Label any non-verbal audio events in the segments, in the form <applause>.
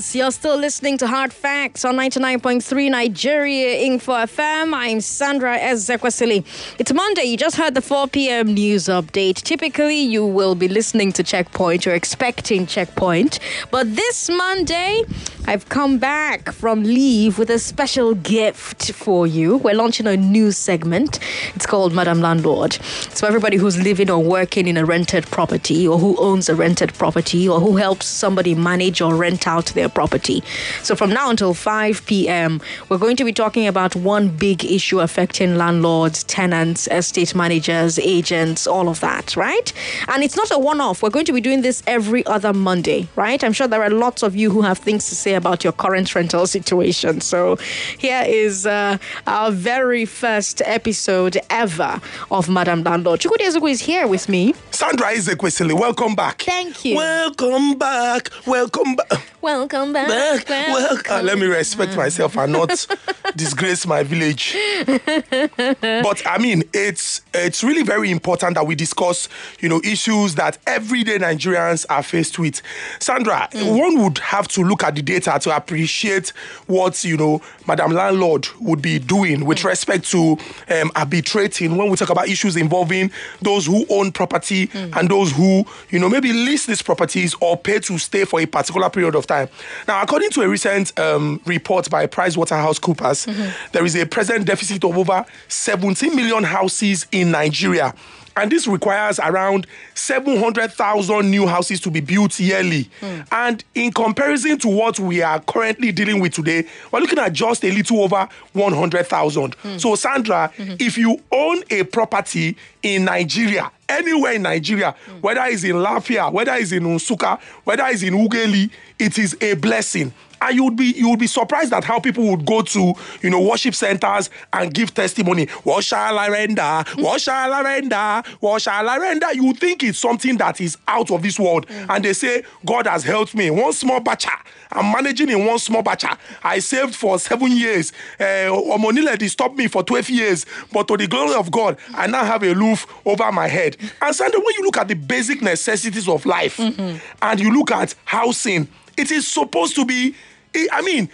Yes, you're still listening to Hard Facts on 99.3 Nigeria Info FM. I'm Sandra Ezekwesili. It's Monday. You just heard the 4 p.m. news update. Typically, you will be listening to Checkpoint. You're expecting Checkpoint. But this Monday, I've come back from leave with a special gift for you. We're launching a new segment. It's called Madam Landlord. For everybody who's living or working in a rented property or who owns a rented property or who helps somebody manage or rent out their property. So from now until 5 p.m., we're going to be talking about one big issue affecting landlords, tenants, estate managers, agents, all of that, right? And it's not a one off. We're going to be doing this every other Monday, right? I'm sure there are lots of you who have things to say about your current rental situation. So here is uh, our very first episode ever of Madam Landlord. Chukwudi is here with me. Sandra Ezekwesili, welcome back. Thank you. Welcome back. Welcome back. Welcome back. Back. Welcome. Uh, let me respect myself and not <laughs> disgrace my village. but I mean, it's it's really very important that we discuss, you know, issues that everyday Nigerians are faced with. Sandra, one would have to look at the data to appreciate what you know, Madam Landlord would be doing with respect to um, arbitrating when we talk about issues involving those who own property and those who, you know, maybe lease these properties or pay to stay for a particular period of time. Now, according to a recent um, report by PricewaterhouseCoopers, there is a present deficit of over 17 million houses in Nigeria. And this requires around 700,000 new houses to be built yearly. And in comparison to what we are currently dealing with today, we're looking at just a little over 100,000. So, Sandra, if you own a property in Nigeria, anywhere in Nigeria, whether it's in Lafia, whether it's in Nsukka, whether it's in Ughelli, it is a blessing. And you would be you would be surprised at how people would go to you know worship centers and give testimony. What shall I render? What shall I render? What shall I render? You think it's something that is out of this world, and they say God has helped me. One small batcha, I'm managing in one small batcha. I saved for seven years. Uh, Omonile stopped me for twelve years, but to the glory of God, I now have a roof over my head. And Sandra, when you look at the basic necessities of life, and you look at housing, it is supposed to be. I mean,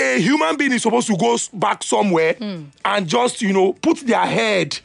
a human being is supposed to go back somewhere hmm. and just, you know, put their head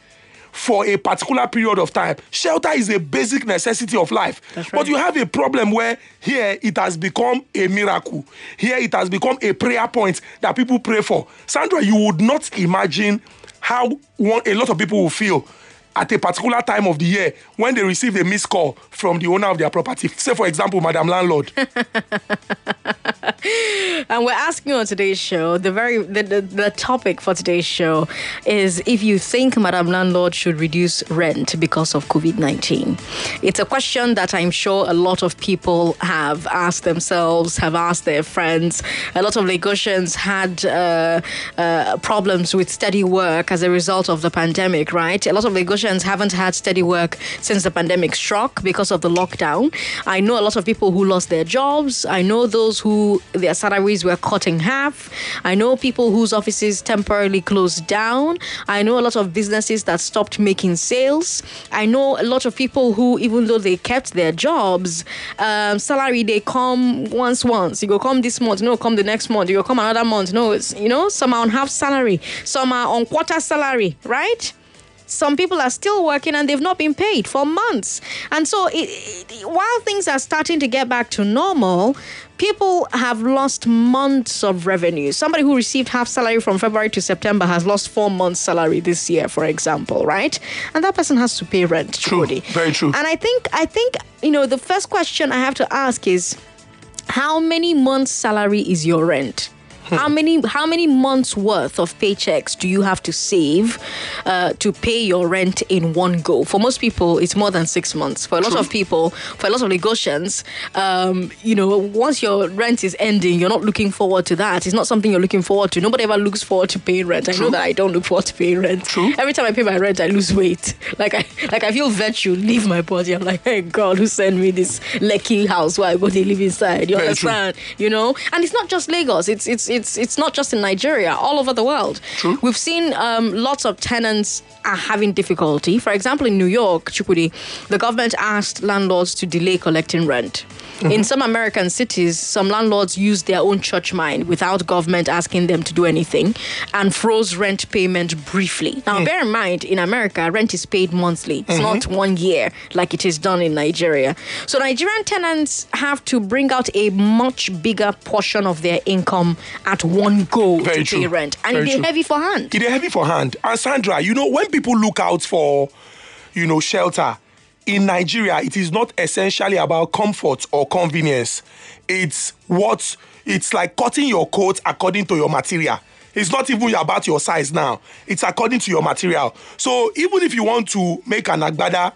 for a particular period of time. Shelter is a basic necessity of life. That's But you have a problem where here it has become a miracle. Here it has become a prayer point that people pray for. Sandra, you would not imagine how one, a lot of people will feel at a particular time of the year when they receive a missed call from the owner of their property. Say, for example, Madam Landlord. <laughs> <laughs> And we're asking on today's show, the very the, the, the topic for today's show is if you think Madam Landlord should reduce rent because of COVID-19. It's a question that I'm sure a lot of people have asked themselves, have asked their friends. A lot of Lagosians had uh, uh, problems with steady work as a result of the pandemic, right? A lot of Lagosians haven't had steady work since the pandemic struck because of the lockdown. I know a lot of people who lost their jobs. I know those who their salaries were cut in half. I know people whose offices temporarily closed down. I know a lot of businesses that stopped making sales. I know a lot of people who, even though they kept their jobs, um, salary they come once once. You go come this month, no, come the next month. You go come another month, no. It's you know some are on half salary, some are on quarter salary, right? Some people are still working and they've not been paid for months. And so, it, it- while things are starting to get back to normal, people have lost months of revenue. Somebody who received half salary from February to September has lost four months' salary this year, for example, right? And that person has to pay rent. True. Very true. And I think, I think, you know, the first question I have to ask is, how many months' salary is your rent? How many how many months worth of paychecks do you have to save uh, to pay your rent in one go? For most people, it's more than six months. For a lot of people, for a lot of Lagosians, um, you know, once your rent is ending, you're not looking forward to that. It's not something you're looking forward to. Nobody ever looks forward to paying rent. I know that I don't look forward to paying rent. True. Every time I pay my rent, I lose weight. Like I like I feel virtue leave my body. I'm like, hey God, who sent me this lecky house where I go to live inside? You Very true. understand? You know? And it's not just Lagos. It's it's it's it's it's not just in Nigeria. All over the world. True. We've seen um, lots of tenants are having difficulty. For example, in New York, Chukwudi, the government asked landlords to delay collecting rent. Mm-hmm. In some American cities, some landlords used their own church mind without government asking them to do anything and froze rent payment briefly. Now, mm-hmm. bear in mind, in America, rent is paid monthly. It's mm-hmm. not one year like it is done in Nigeria. So Nigerian tenants have to bring out a much bigger portion of their income at one go Very to true. pay rent. And Very true. heavy for hand. it is heavy for hand. And Sandra, you know, when people look out for, you know, shelter in Nigeria, it is not essentially about comfort or convenience. It's what it's like cutting your coat according to your material. It's not even about your size now. It's according to your material. So even if you want to make an agbada,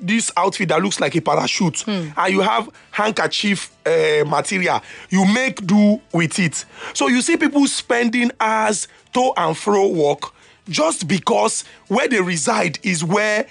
this outfit that looks like a parachute and you have handkerchief uh, material you make do with it. So you see people spending hours to and fro work just because where they reside is where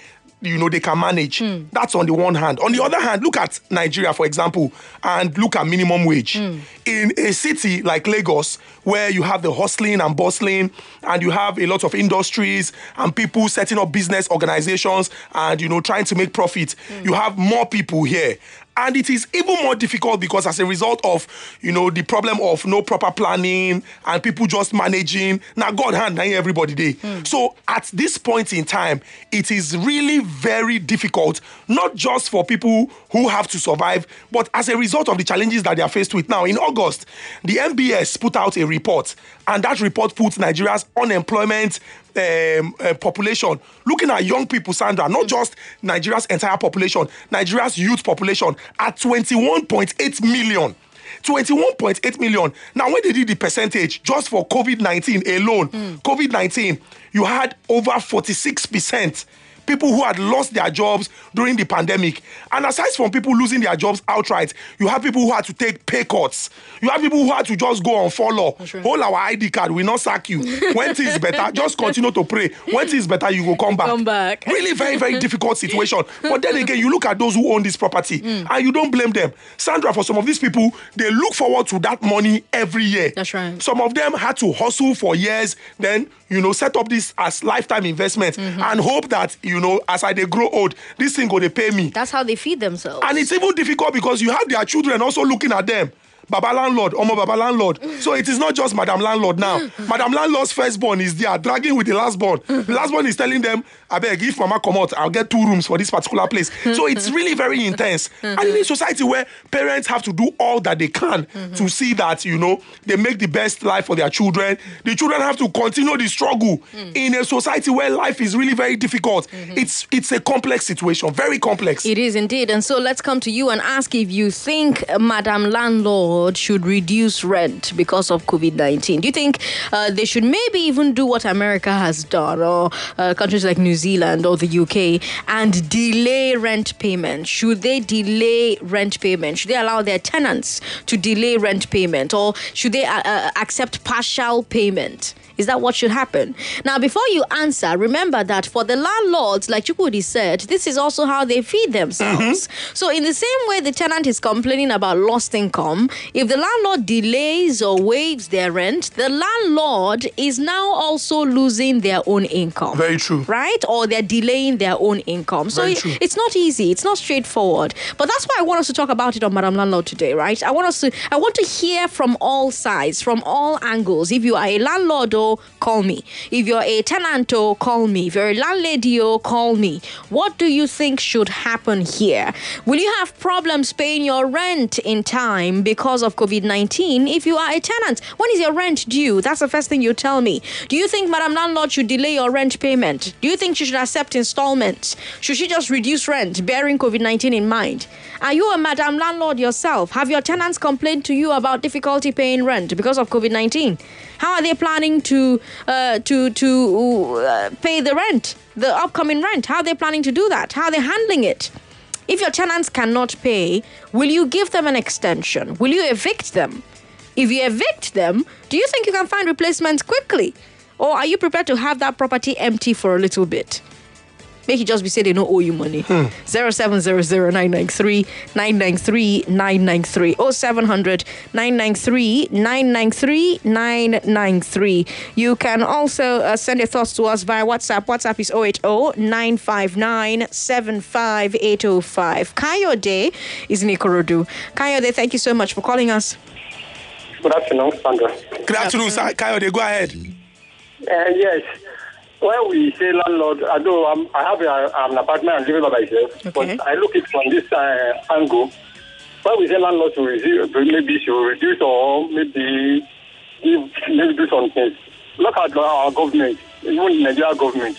you know they can manage. Hmm. That's on the one hand. On the other hand look at nigeria for example and look at minimum wage. Hmm. In a city like lagos where you have the hustling and bustling and you have a lot of industries and people setting up business organizations and you know trying to make profit hmm. you have more people here and it is even more difficult because as a result of you know the problem of no proper planning and people just managing now god hand everybody dey hmm. so at this point in time it is really very difficult not just for people who have to survive but as a result of the challenges that they are faced with. Now in august the NBS put out a report and that report puts nigeria's unemployment um, uh, population looking at young people sandra not just nigeria's entire population nigeria's youth population at 21.8 million. 21.8 million. Now when they did the percentage just for covid-19 alone covid-19 you had over 46 percent people who had lost their jobs during the pandemic. And aside from people losing their jobs outright, you have people who had to take pay cuts. You have people who had to just go on follow. right. Hold our ID card, we not sack you. When things better, just continue to pray. When things better, you will come back. Come back. Really very, very difficult situation. But then again, you look at those who own this property Mm. and you don't blame them. Sandra, for some of these people, they look forward to that money every year. That's right. Some of them had to hustle for years, then you know set up this as lifetime investment Mm-hmm. and hope that you know as I they grow old, this thing go they pay me. That's how they feed themselves. And it's even difficult because you have their children also looking at them. Baba landlord, Omo Baba landlord. So it is not just Madam landlord now. Madam landlord's firstborn is there dragging with the lastborn. The lastborn is telling them, I beg, if mama come out, I'll get two rooms for this particular place. So it's really very intense. And in a society where parents have to do all that they can to see that, you know, they make the best life for their children, the children have to continue the struggle in a society where life is really very difficult. It's it's a complex situation, very complex. It is indeed. And so let's come to you and ask if you think Madam Landlord should reduce rent because of COVID 19. Do you think uh, they should maybe even do what America has done or uh, countries like New Zealand or the UK and delay rent payment? Should they delay rent payment? Should they allow their tenants to delay rent payment or should they uh, uh, accept partial payment? Is that what should happen? Now, before you answer, remember that for the landlords, like Chukwudi said, this is also how they feed themselves. So, in the same way the tenant is complaining about lost income, if the landlord delays or waives their rent, the landlord is now also losing their own income. Very true. Right? Or they're delaying their own income. So, Very it- true. it's not easy. It's not straightforward. But that's why I want us to talk about it on Madam Landlord today, right? I want us to I want to hear from all sides, from all angles. If you are a landlord, oh, call me. If you're a tenant, oh, call me. If you're a landlady, oh, call me. What do you think should happen here? Will you have problems paying your rent in time because of COVID-19 if you are a tenant? When is your rent due? That's the first thing you tell me. Do you think Madam Landlord should delay your rent payment? Do you think she should accept installments? Should she just reduce rent, bearing COVID 19 in mind? Are you a Madam Landlord yourself? Have your tenants complained to you about difficulty paying rent because of COVID 19? How are they planning to uh, to to uh, pay the rent, the upcoming rent? How are they planning to do that? How are they handling it? If your tenants cannot pay, will you give them an extension? Will you evict them? If you evict them, do you think you can find replacements quickly? Or are you prepared to have that property empty for a little bit? Make it just be say they don't owe you money. Hmm. Zero seven zero zero nine nine three nine nine three nine nine three oh seven hundred nine nine three nine nine three nine nine three. You can also uh, send your thoughts to us via WhatsApp. WhatsApp is 080 959 75805. Kayode is in Ikorodu. Kayode, thank you so much for calling us. Good afternoon, Sandra. Good afternoon, sir. Kayode, go ahead. Uh, yes. When we say landlord, although I'm, I have a, an apartment and living by myself, Okay. but I look it from this uh, angle. When we say landlord to reduce, maybe should reduce or maybe give, maybe do some things. Look at our government, even Nigeria government.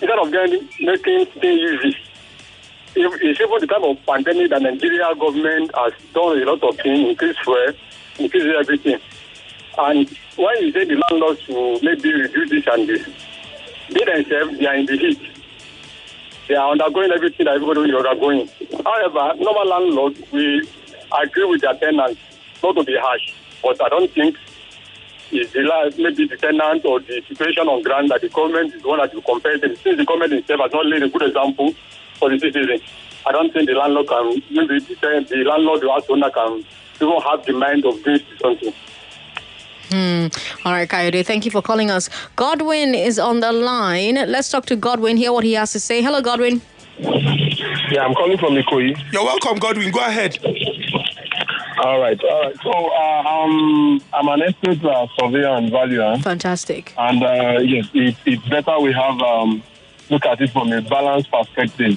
Instead of them making things easy, if, it's even the time of pandemic that Nigeria government has done a lot of things, increase fuel, increase everything. And when you say the landlords to maybe reduce this and this, they themselves, they are in the heat. They are undergoing everything that everybody is undergoing. However, normal landlords, we agree with their tenants not to be harsh. But I don't think it's the la- maybe the tenant or the situation on ground that the government is the one that will compare them. Since the government itself has not laid a good example for the citizen, I don't think the landlord can, maybe the, the landlord or house owner can even have the mind of doing something. All right, Kayode, thank you for calling us. Godwin is on the line. Let's talk to Godwin, hear what he has to say. Hello, Godwin. Yeah, I'm calling from Ikoyi. You're welcome, Godwin. Go ahead. All right, all right. So uh, um, I'm an estate uh, surveyor and valuer, Fantastic. and uh, yes, it, it's better we have um, look at it from a balanced perspective,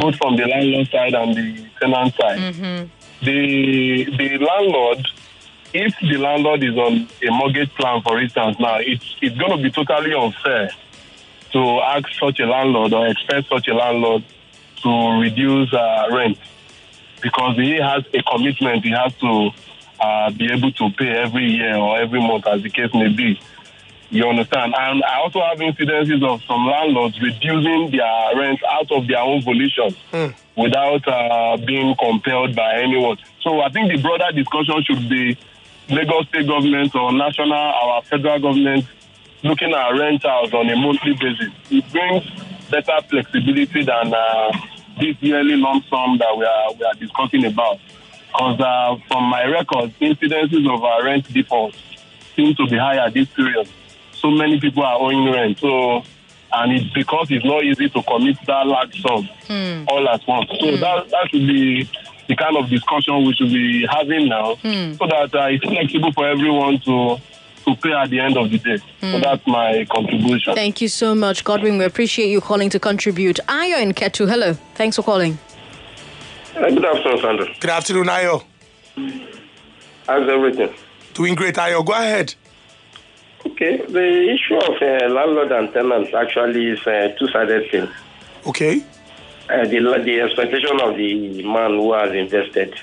both from the landlord side and the tenant side. The the landlord, if the landlord is on a mortgage plan, for instance, now it's it's going to be totally unfair to ask such a landlord or expect such a landlord to reduce uh, rent because he has a commitment he has to uh, be able to pay every year or every month, as the case may be. You understand? And I also have incidences of some landlords reducing their rent out of their own volition without uh, being compelled by anyone. So I think the broader discussion should be Lagos state government or national, our federal government looking at rentals on a monthly basis. It brings better flexibility than uh, this yearly lump sum that we are we are discussing about. Because uh, from my records, incidences of uh, rent defaults seem to be higher this period. So many people are owing rent. So, and it's because it's not easy to commit that large sum all at once. So that that should be the kind of discussion we should be having now, so that uh, it's flexible for everyone to to pay at the end of the day. So that's my contribution. Thank you so much, Godwin. We appreciate you calling to contribute. Ayo in Ketu, hello. Thanks for calling. Uh, good afternoon, Sandra. Good afternoon, Ayo. How's everything? Doing great, Ayo. Go ahead. Okay, the issue of uh, landlord and tenants actually is a two-sided thing. Okay. Uh, the, the expectation of the man who has invested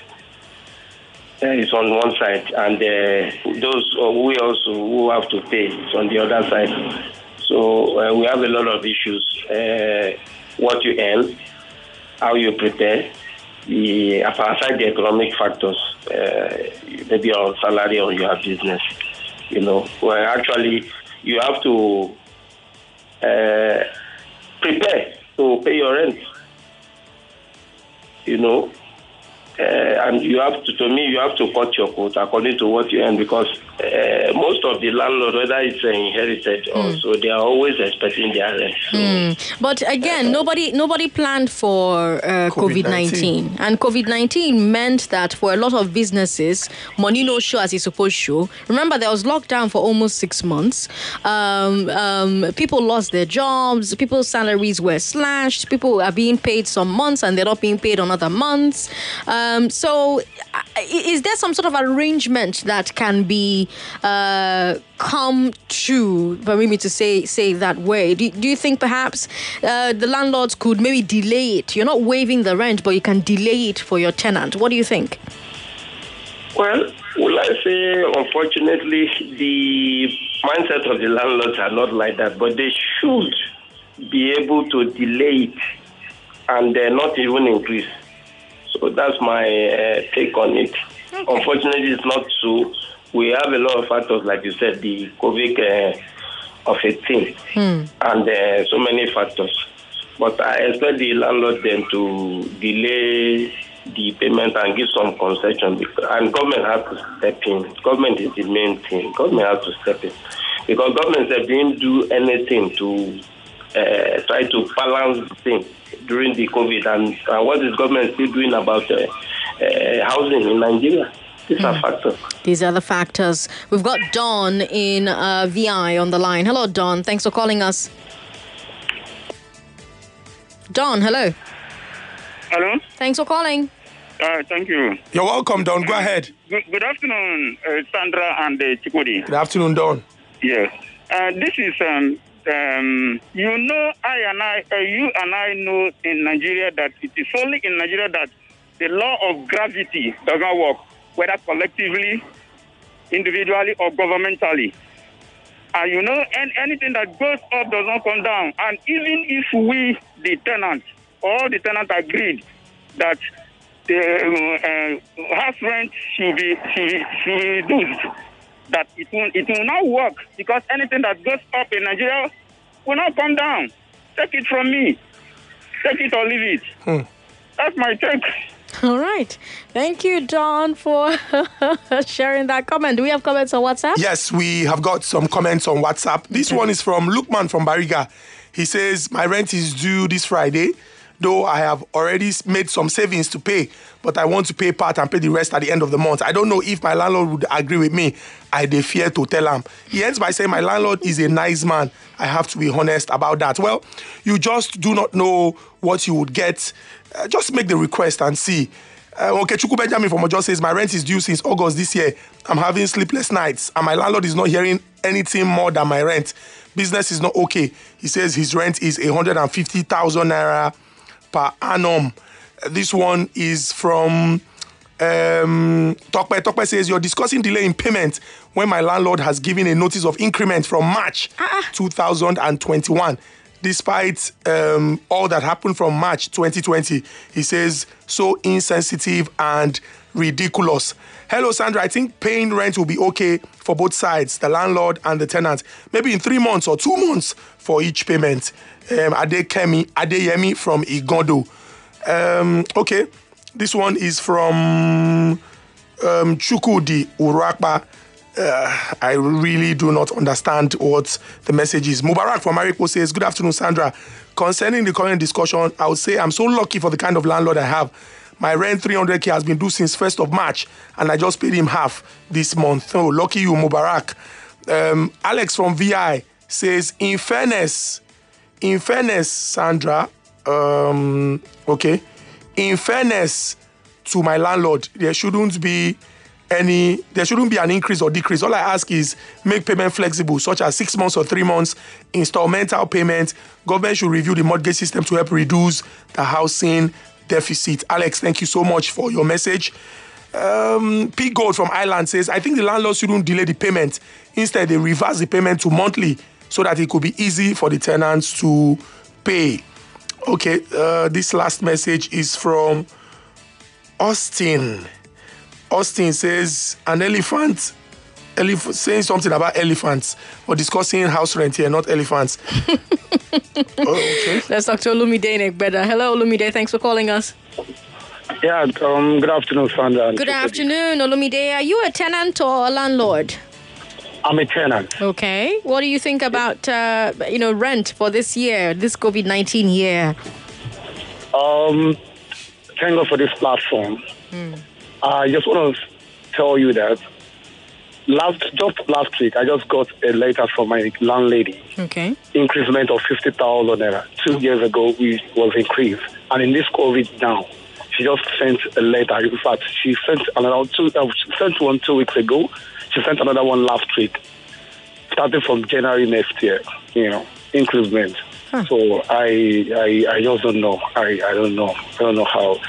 uh, is on one side, and uh, those we also who have to pay is on the other side. So we have a lot of issues. What you earn, how you prepare, the aside the economic factors, maybe your salary or your business. You know, well, actually, you have to prepare to pay your rent. You know, uh, and you have to, to me, you have to cut your coat according to what you earn because uh, most of the landlord, whether it's uh, inherited or so, they are always expecting their rent. So, But again, nobody nobody planned for uh, COVID COVID-19. nineteen, and COVID nineteen meant that for a lot of businesses, money no show as it's supposed to. Remember, there was lockdown for almost six months. Um, um, people lost their jobs. People's salaries were slashed. People are being paid some months and they're not being paid on other months. Um, so, is there some sort of arrangement that can be uh, come true? Permit me to say say that way. Do, do you think perhaps uh, the landlords could maybe delay it? You're not waiving the rent, but you can delay it for your tenant. What do you think? Well, will I say, unfortunately, the mindset of the landlords are not like that, but they should be able to delay it and uh, not even increase. So that's my uh, take on it. Unfortunately, it's not so. We have a lot of factors, like you said, the COVID uh, of a thing, and uh, so many factors. But I expect the landlord then to delay the payment and give some concession. Because, and government has to step in. Government is the main thing. Government has to step in. Because government didn't do anything to uh, try to balance the thing during the COVID. And uh, what is government still doing about uh, uh housing in Nigeria? These mm. are hmm. factors. These are the factors. We've got Don in uh, VI on the line. Hello, Don. Thanks for calling us. Don, hello. Hello. Thanks for calling. Uh, thank you. You're welcome, Don. Go ahead. Good, good afternoon, uh, Sandra and uh, Chikodi. Good afternoon, Don. Yes. Uh, this is, um, um, you know, I and I, uh, you and I know in Nigeria that it is only in Nigeria that the law of gravity does not work, whether collectively, individually, or governmentally. And you know, and anything that goes up does not come down. And even if we, the tenant, all the tenants agreed that the uh, house rent should be, should be, should be reduced, that it will, it will not work because anything that goes up in Nigeria will not come down. Take it from me. Take it or leave it. Hmm. That's my take. All right. Thank you, Don, for <laughs> sharing that comment. Do we have comments on WhatsApp? Yes, we have got some comments on WhatsApp. This okay. one is from Lukman from Bariga. He says, My rent is due this Friday, though I have already made some savings to pay, but I want to pay part and pay the rest at the end of the month. I don't know if my landlord would agree with me. I dey fear to tell him. He ends by saying, My landlord is a nice man. I have to be honest about that. Well, you just do not know what you would get uh, just make the request and see. Uh, okay, Chuku Benjamin from Ojo says, My rent is due since August this year. I'm having sleepless nights, and my landlord is not hearing anything more than my rent. Business is not okay. He says his rent is 150,000 naira per annum. This one is from um, Tokpe. Tokpe says, You're discussing delay in payment when my landlord has given a notice of increment from March uh-uh. 2021 despite um, all that happened from March 2020. He says, so insensitive and ridiculous. Hello, Sandra. I think paying rent will be okay for both sides, the landlord and the tenant. Maybe in three months or two months for each payment. Um, Adekemi, Adeyemi from Igando. Um, okay, this one is from um, Chukudi Urakba uh, I really do not understand what the message is. Mubarak from Maripo says, Good afternoon, Sandra. Concerning the current discussion, I would say I'm so lucky for the kind of landlord I have. My rent 300k has been due since 1st of March, and I just paid him half this month. Oh, lucky you, Mubarak. Um, Alex from VI says, In fairness, in fairness, Sandra, um, okay, in fairness to my landlord, there shouldn't be any there shouldn't be an increase or decrease. All i ask is make payment flexible such as six months or three months installmental payment. Government should review the mortgage system to help reduce the housing deficit. Alex thank you so much for your message. Um, P Gold from Ireland says, I think the landlord shouldn't delay the payment. Instead, they reverse the payment to monthly so that it could be easy for the tenants to pay. Okay, uh, this last message is from Austin. Austin says an elephant, elephant saying something about elephants. We're discussing house rent here, not elephants. <laughs> oh, okay. Let's talk to Olumide better. Hello, Olumide. Thanks for calling us. Yeah, um, good afternoon, Sandra. Good afternoon, Olumide. Are you a tenant or a landlord? I'm a tenant. Okay. What do you think about uh, you know rent for this year, this COVID nineteen year? Um, thank God for this platform. Mm. I just want to tell you that last just last week I just got a letter from my landlady. Okay. Increment of fifty thousand naira. Two years ago we was increased, and in this COVID now, she just sent a letter. In fact, she sent another two. Uh, sent one two weeks ago. She sent another one last week, starting from January next year. You know, increment. Huh. So I, I I just don't know. I I don't know. I don't know how.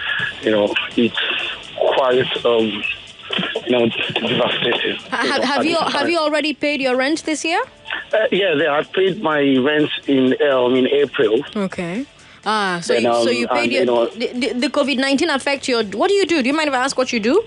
You know, it's quite um, you know devastating. Have, you, have you have you already paid your rent this year? Uh, yeah, I paid my rent in um, in April. Okay. Ah, so you, um, so you paid your, you know, the, the COVID nineteen affect your. What do you do? Do you mind if I ask what you do?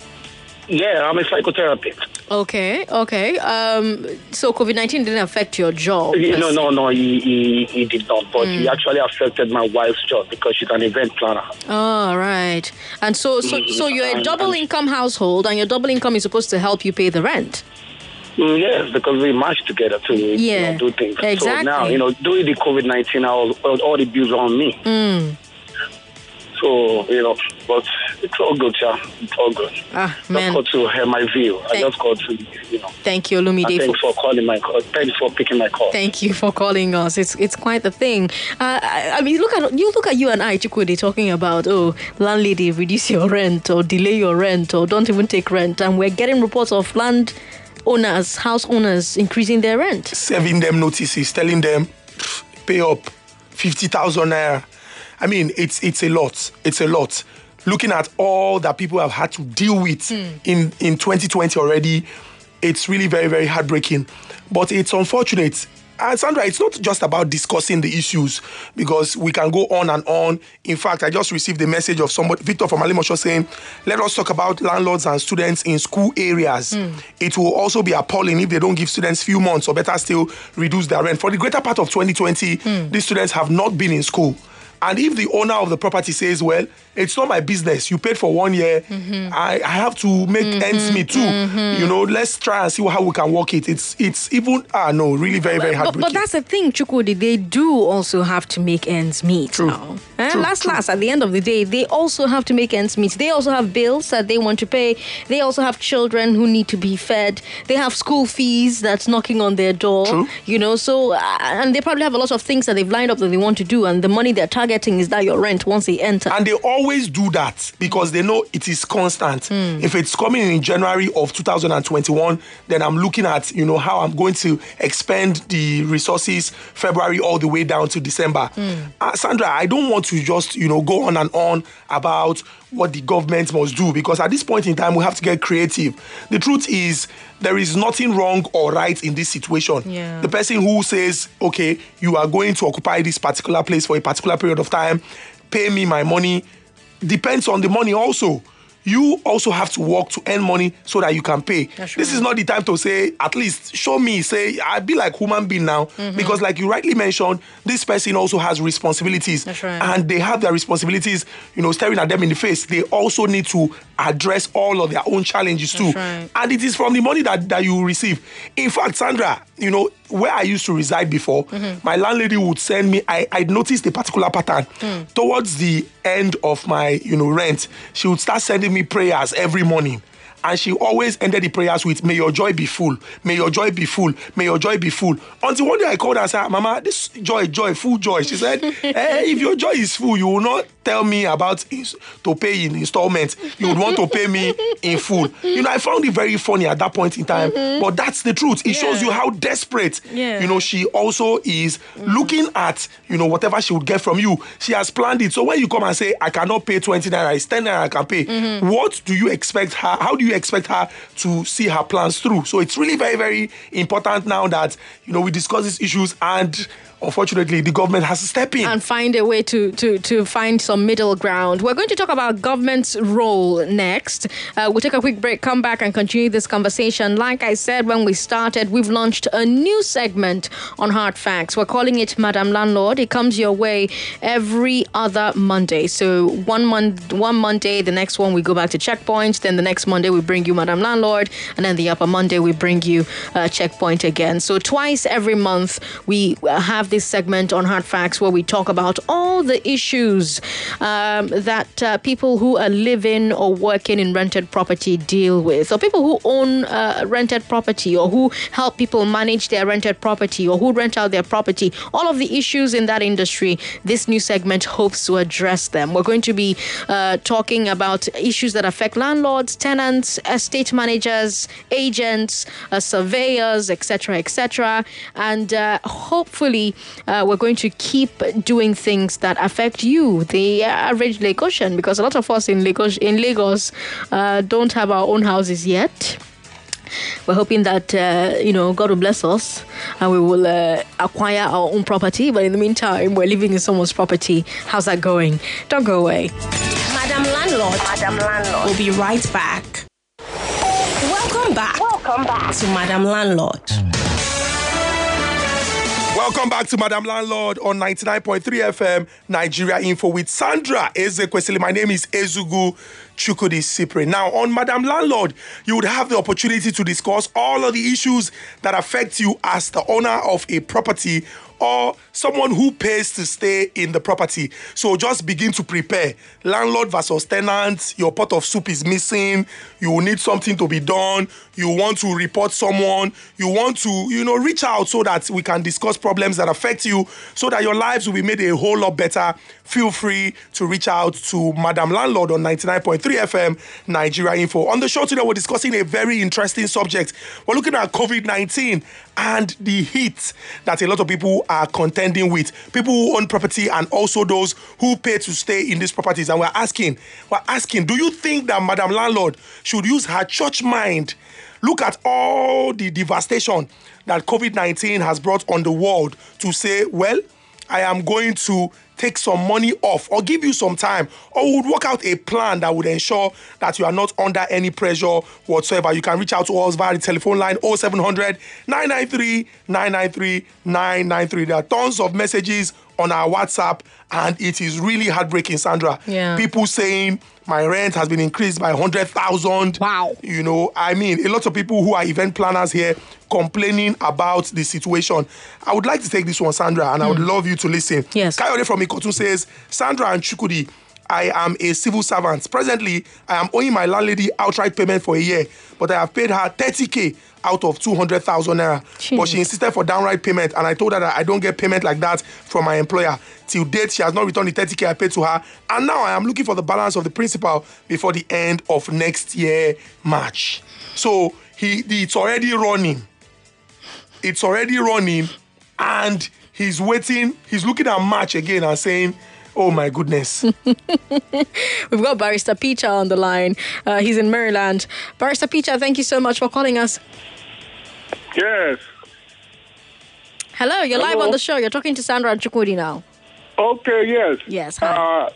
Yeah, I'm a psychotherapist. Okay, okay. Um, so COVID nineteen didn't affect your job. You se. no, no, he, he, he did not. But Mm. he actually affected my wife's job because she's an event planner. Oh, right. And so, so, so you're a double and- income household, and your double income is supposed to help you pay the rent. Mm, yes, because we match together to you Yeah, know, do things. So exactly. now, you know, during the COVID 19, all, all, all the bills are on me. Mm. So, you know, but it's all good, yeah. It's all good. Ah, Just man. got to hear my view. I just got to, you know. Thank you, Olumide. and for- Thanks for calling my call. Thanks for picking my call. Thank you for calling us. It's it's quite the thing. Uh, I, I mean, look at you look at you and I, Chukwudi, talking about oh, landlady, reduce your rent or delay your rent or don't even take rent, and we're getting reports of land owners, house owners increasing their rent. serving them notices, telling them pay up fifty thousand naira. I mean, it's it's a lot. It's a lot. Looking at all that people have had to deal with hmm. in in 2020 already, it's really very very heartbreaking. But it's unfortunate. And Sandra, it's not just about discussing the issues because we can go on and on. In fact, I just received a message of somebody, Victor from Alimosho, saying, "Let us talk about landlords and students in school areas. Hmm. It will also be appalling if they don't give students few months, or better still, reduce their rent. For the greater part of 2020, hmm. these students have not been in school." And if the owner of the property says, well, it's not my business, you paid for one year, I, I have to make ends meet too. You know, let's try and see how we can work it. It's it's even ah no, really very, very hard. But, but that's the thing, Chukwudi. They do also have to make ends meet. True. now. Eh, True, last, true. last, at the end of the day, they also have to make ends meet. They also have bills that they want to pay. They also have children who need to be fed. They have school fees that's knocking on their door. True. You know, so uh, and they probably have a lot of things that they've lined up that they want to do, and the money they're targeting is that your rent once they enter. and they always do that because they know it is constant. If it's coming in January of 2021, then I'm looking at you know how I'm going to expend the resources February all the way down to December. Uh, Sandra, I don't want to just you know go on and on about what the government must do because at this point in time we have to get creative. The truth is there is nothing wrong or right in this situation. Yeah. The person who says, okay, you are going to occupy this particular place for a particular period of time, pay me my money, depends on the money also. You also have to work to earn money so that you can pay. That's This right. is not the time to say, at least show me, say, I be like human being now. Mm-hmm. Because, like you rightly mentioned, this person also has responsibilities. Right. And they have their responsibilities, you know, staring at them in the face. They also need to address all of their own challenges too. right. And it is from the money that, that you receive. In fact, Sandra, you know, where I used to reside before, Mm-hmm. my landlady would send me, I, I noticed a particular pattern. Mm. Towards the end of my, you know, rent, she would start sending me prayers every morning. And she always ended the prayers with, May your joy be full. May your joy be full. May your joy be full. Until one day I called her and said, Mama, this joy, joy, full joy. She said, <laughs> eh, If your joy is full, you will not tell me about to pay in installments. You would want to pay me in full. You know, I found it very funny at that point in time. Mm-hmm. But that's the truth. It shows you how desperate, Yeah. you know, she also is mm-hmm. looking at, you know, whatever she would get from you. She has planned it. So when you come and say, I cannot pay 20 naira, it's 10 naira I can pay, mm-hmm. what do you expect her? How do you expect her to see her plans through? So it's really very, very important now that, you know, we discuss these issues and unfortunately the government has to step in. and find a way to, to, to find some middle ground. We're going to talk about government's role next. Uh, we'll take a quick break, come back, and continue this conversation. Like I said when we started, we've launched a new segment on Hard Facts. We're calling it Madam Landlord. It comes your way every other Monday. So one month, one Monday, the next one we go back to checkpoint. Then the next Monday we bring you Madam Landlord, and then the upper Monday we bring you uh, checkpoint again. So twice every month we uh, have this segment on Hard Facts where we talk about all the issues um, that uh, people who are living or working in rented property deal with, or people who own uh, rented property, or who help people manage their rented property, or who rent out their property. All of the issues in that industry, this new segment hopes to address them. We're going to be uh, talking about issues that affect landlords, tenants, estate managers, agents, uh, surveyors, etc., etc. And uh, hopefully, uh, we're going to keep doing things that affect you, the average Lagosian, because a lot of us in Lagos, in Lagos uh, don't have our own houses yet. We're hoping that uh, you know God will bless us and we will uh, acquire our own property. But in the meantime, we're living in someone's property. How's that going? Don't go away. Madam Landlord. Madam Landlord. We'll be right back. Welcome back. Welcome back to Madam Landlord. Welcome back to Madam Landlord on 99.3 FM Nigeria Info with Sandra Ezekwesili. My name is Ezugu Chukwudi Sipre. Now, on Madam Landlord, you would have the opportunity to discuss all of the issues that affect you as the owner of a property or someone who pays to stay in the property. So just begin to prepare. Landlord versus tenant, your pot of soup is missing, you need something to be done, you want to report someone, you want to, you know, reach out so that we can discuss problems that affect you so that your lives will be made a whole lot better. Feel free to reach out to Madam Landlord on 99.3 FM Nigeria Info. On the show today, we're discussing a very interesting subject. We're looking at COVID 19 and the heat that a lot of people are contending with. People who own property and also those who pay to stay in these properties. And we're asking, we're asking, do you think that Madam Landlord should use her church mind? Look at all the devastation that COVID 19 has brought on the world to say, well, I am going to take some money off or give you some time or would work out a plan that would ensure that you are not under any pressure whatsoever. You can reach out to us via the telephone line 0700 993 993 993. There are tons of messages on our WhatsApp and it is really heartbreaking, Sandra. Yeah. People saying my rent has been increased by 100,000. Wow. You know, I mean, a lot of people who are event planners here complaining about the situation. I would like to take this one, Sandra, and I would hmm. love you to listen. Yes. Kayode from Ikotun says, Sandra and Chukwudi, I am a civil servant. Presently, I am owing my landlady outright payment for a year, but I have paid her 30k out of 200,000 naira. But she insisted for downright payment, and I told her that I don't get payment like that from my employer. Till date, she has not returned the 30k I paid to her, and now I am looking for the balance of the principal before the end of next year March. So he, it's already running. It's already running, and he's waiting. He's looking at March again and saying, "Oh my goodness." <laughs> We've got Barrister Peter on the line. Uh, he's in Maryland. Barrister Peter, thank you so much for calling us. Yes. Hello, you're live on the show. You're talking to Sandra and Chukwudi now. Okay. Yes. Yes, hi. Uh,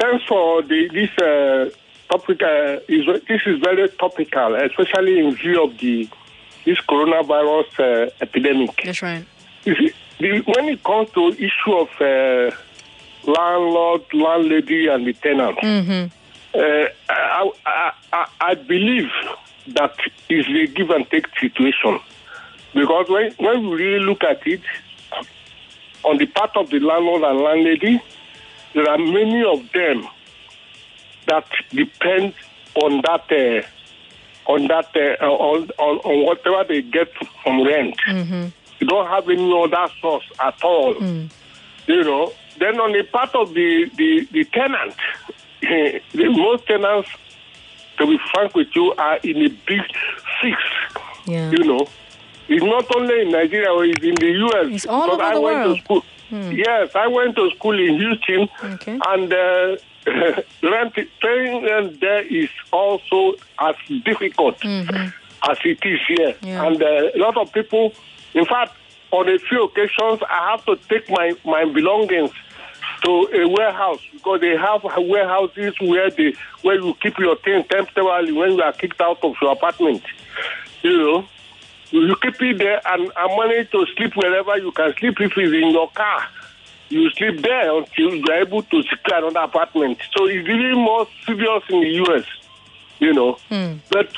thanks for the this uh, topic. Uh, is this is very topical, especially in view of the this coronavirus uh, epidemic. That's right. You see, the, when it comes to issue of uh, landlord, landlady, and the tenant, uh, I, I, I, I believe that is a give and take situation because when when we really look at it, on the part of the landlord and landlady, there are many of them that depend on that uh, on that uh, on, on on whatever they get from rent. You don't have any other source at all. You know. Then on the part of the the, the tenant, <laughs> the most tenants, to be frank with you, are in a big fix. Yeah. You know, it's not only in Nigeria, it's in the U.S. It's all over I the went world. to school. Yes, I went to school in Houston, Okay. and uh, <laughs> rent paying there is also as difficult as it is here. Yeah. And uh, a lot of people, in fact, on a few occasions, I have to take my, my belongings to a warehouse because they have warehouses where they where you keep your things temporarily when you are kicked out of your apartment. You know, you keep it there and, and manage to sleep wherever you can sleep. If it's in your car, you sleep there until you are able to secure another apartment. So it's really more serious in the U.S. You know, hmm. but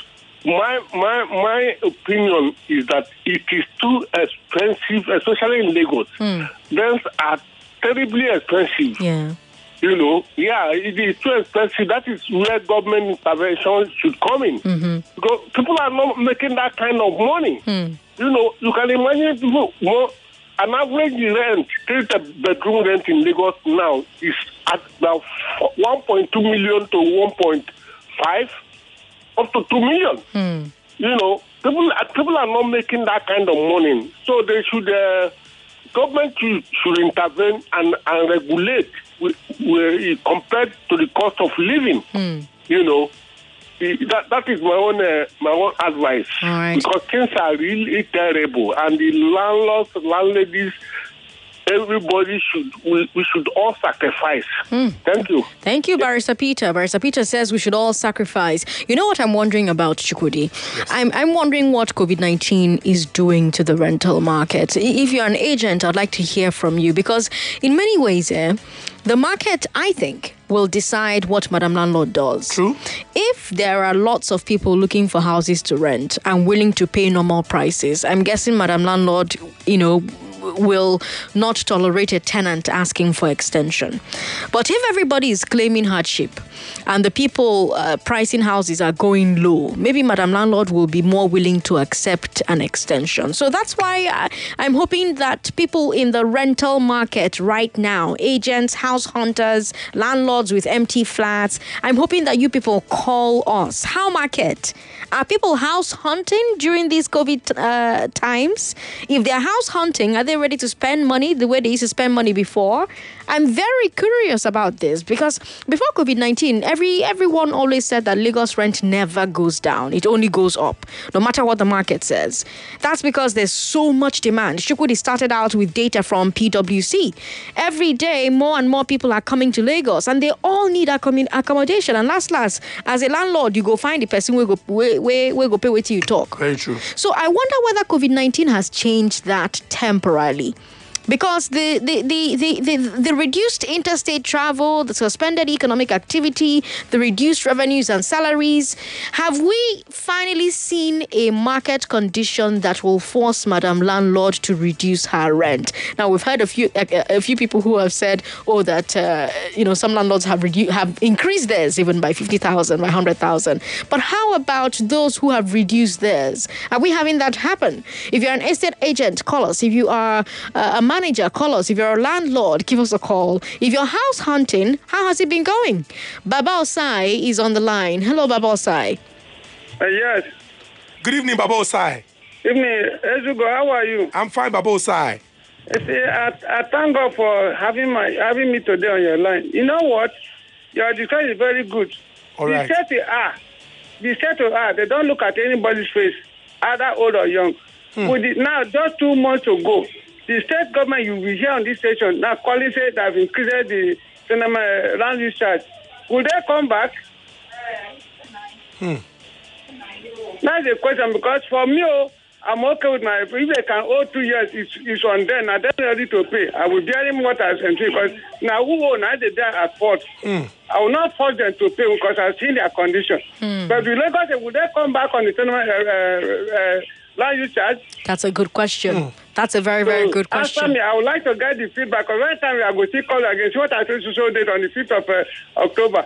my my my opinion is that it is too expensive, especially in Lagos. Hmm. Rents are terribly expensive. Yeah. You know, yeah, it is too expensive. That is where government intervention should come in. Mm-hmm. Because people are not making that kind of money. Hmm. You know, you can imagine people, well, an average rent, three bedroom rent in Lagos now is at about 1.2 million to 1.5, up to 2 million. Hmm. You know, people, people are not making that kind of money. So they should, uh, government should, should intervene and, and regulate compared to the cost of living. You know, that that is my own uh, my own advice. Right. Because things are really terrible, and the landlords, landladies, everybody should we, we should all sacrifice. Thank you. Thank you, Barrister Peter. Barrister Peter says we should all sacrifice. You know what I'm wondering about Chukwudi? I'm, I'm wondering what COVID 19 is doing to the rental market. If you're an agent, I'd like to hear from you because, in many ways, eh, the market, I think, will decide what Madam Landlord does. True. If there are lots of people looking for houses to rent and willing to pay normal prices, I'm guessing Madam Landlord, you know, will not tolerate a tenant asking for extension. But if everybody is claiming hardship and the people uh, pricing houses are going low, maybe Madam Landlord will be more willing to accept an extension. So that's why I, I'm hoping that people in the rental market right now, agents, house hunters, landlords with empty flats, I'm hoping that you people call us. How market? Are people house hunting during these COVID uh, times? If they're house hunting, are they ready to spend money the way they used to spend money before? I'm very curious about this because before COVID 19, every everyone always said that Lagos rent never goes down, it only goes up, no matter what the market says. That's because there's so much demand. Chukwudi started out with data from PwC. Every day, more and more people are coming to Lagos and they all need accommodation. And last, last, as a landlord, you go find the person where go, where, where, where go pay with you talk. Very true. So I wonder whether COVID 19 has changed that temporarily. 里。Because the, the, the, the, the, reduced interstate travel, the suspended economic activity, the reduced revenues and salaries, have we finally seen a market condition that will force Madam Landlord to reduce her rent? Now we've heard a few a, a few people who have said, oh, that uh, you know some landlords have redu- have increased theirs even by fifty thousand, by hundred thousand. But how about those who have reduced theirs? Are we having that happen? If you're an estate agent, call us. If you are uh, a manager, call us. If you're a landlord, give us a call. If you're house hunting, how has it been going? Baba Osai is on the line. Hello, Baba Osai. Uh, yes. Good evening, Baba Osai. Evening, Ezugo. How are you? I'm fine, Baba Osai. I, say, I, I thank God for having my having me today on your line. You know what? Your discussion is very good. All the right. state they are, the state they are, they don't look at anybody's face, either old or young. With the, now, just two months ago, the state government you will hear on this station now calling say they have increased the cinema land use charge. Will they come back? That's the question because for me, oh, I'm okay with my. If they can owe two years, it's, it's on them. I'm ready to pay. I will bear him what I sent because now who own now they are at fault. I will not force them to pay because I've seen their condition. But the Lagos, will they come back on the cinema, uh, uh, uh, land use charge? That's a good question. That's a very, very So, good Answer question. me. I would like to get the feedback. Because every time we are going to call against what I said you show date on the 5th of uh, October.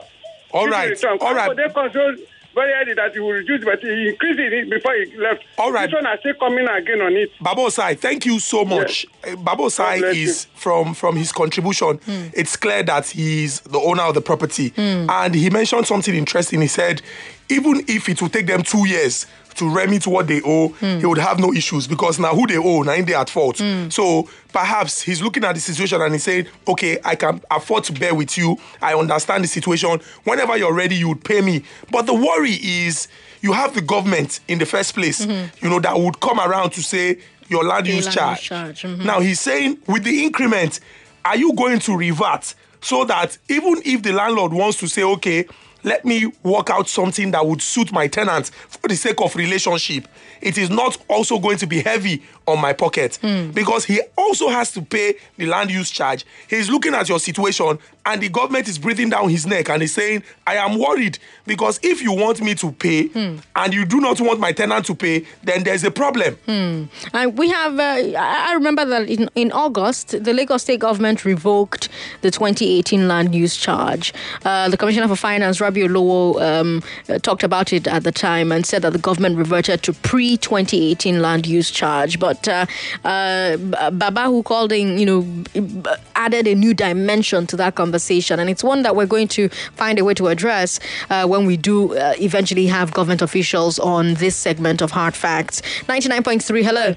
All If right, he return, all right. They control very early that he will reduce, but he increased it before he left. All right. This one I still coming again on it. Baba Osai, thank you so much. Uh, Baba Osai is from from his contribution. It's clear that he's the owner of the property, and he mentioned something interesting. He said, even if it will take them two years to remit what they owe, hmm. he would have no issues because now who they owe, now they at fault. Hmm. So perhaps he's looking at the situation and he's saying, okay, I can afford to bear with you. I understand the situation. Whenever you're ready, you would pay me. But the worry is you have the government in the first place, hmm. you know, that would come around to say your land use land charge. charge, mhm. Now he's saying with the increment, are you going to revert so that even if the landlord wants to say, okay, let me work out something that would suit my tenant for the sake of relationship, it is not also going to be heavy on my pocket hmm. because he also has to pay the land use charge. He's looking at your situation and the government is breathing down his neck and he's saying, I am worried because if you want me to pay and you do not want my tenant to pay, then there's a problem. Hmm. And we have, uh, I remember that in, in August, the Lagos State government revoked the 2018 land use charge. Uh, the Commissioner for Finance, Rabiu Olowo, um, uh, talked about it at the time and said that the government reverted to pre 2018 land use charge. But uh, uh, Baba, who called in, you know, added a new dimension to that conversation. And it's one that we're going to find a way to address uh, when we do uh, eventually have government officials on this segment of Hard Facts. 99.3, hello.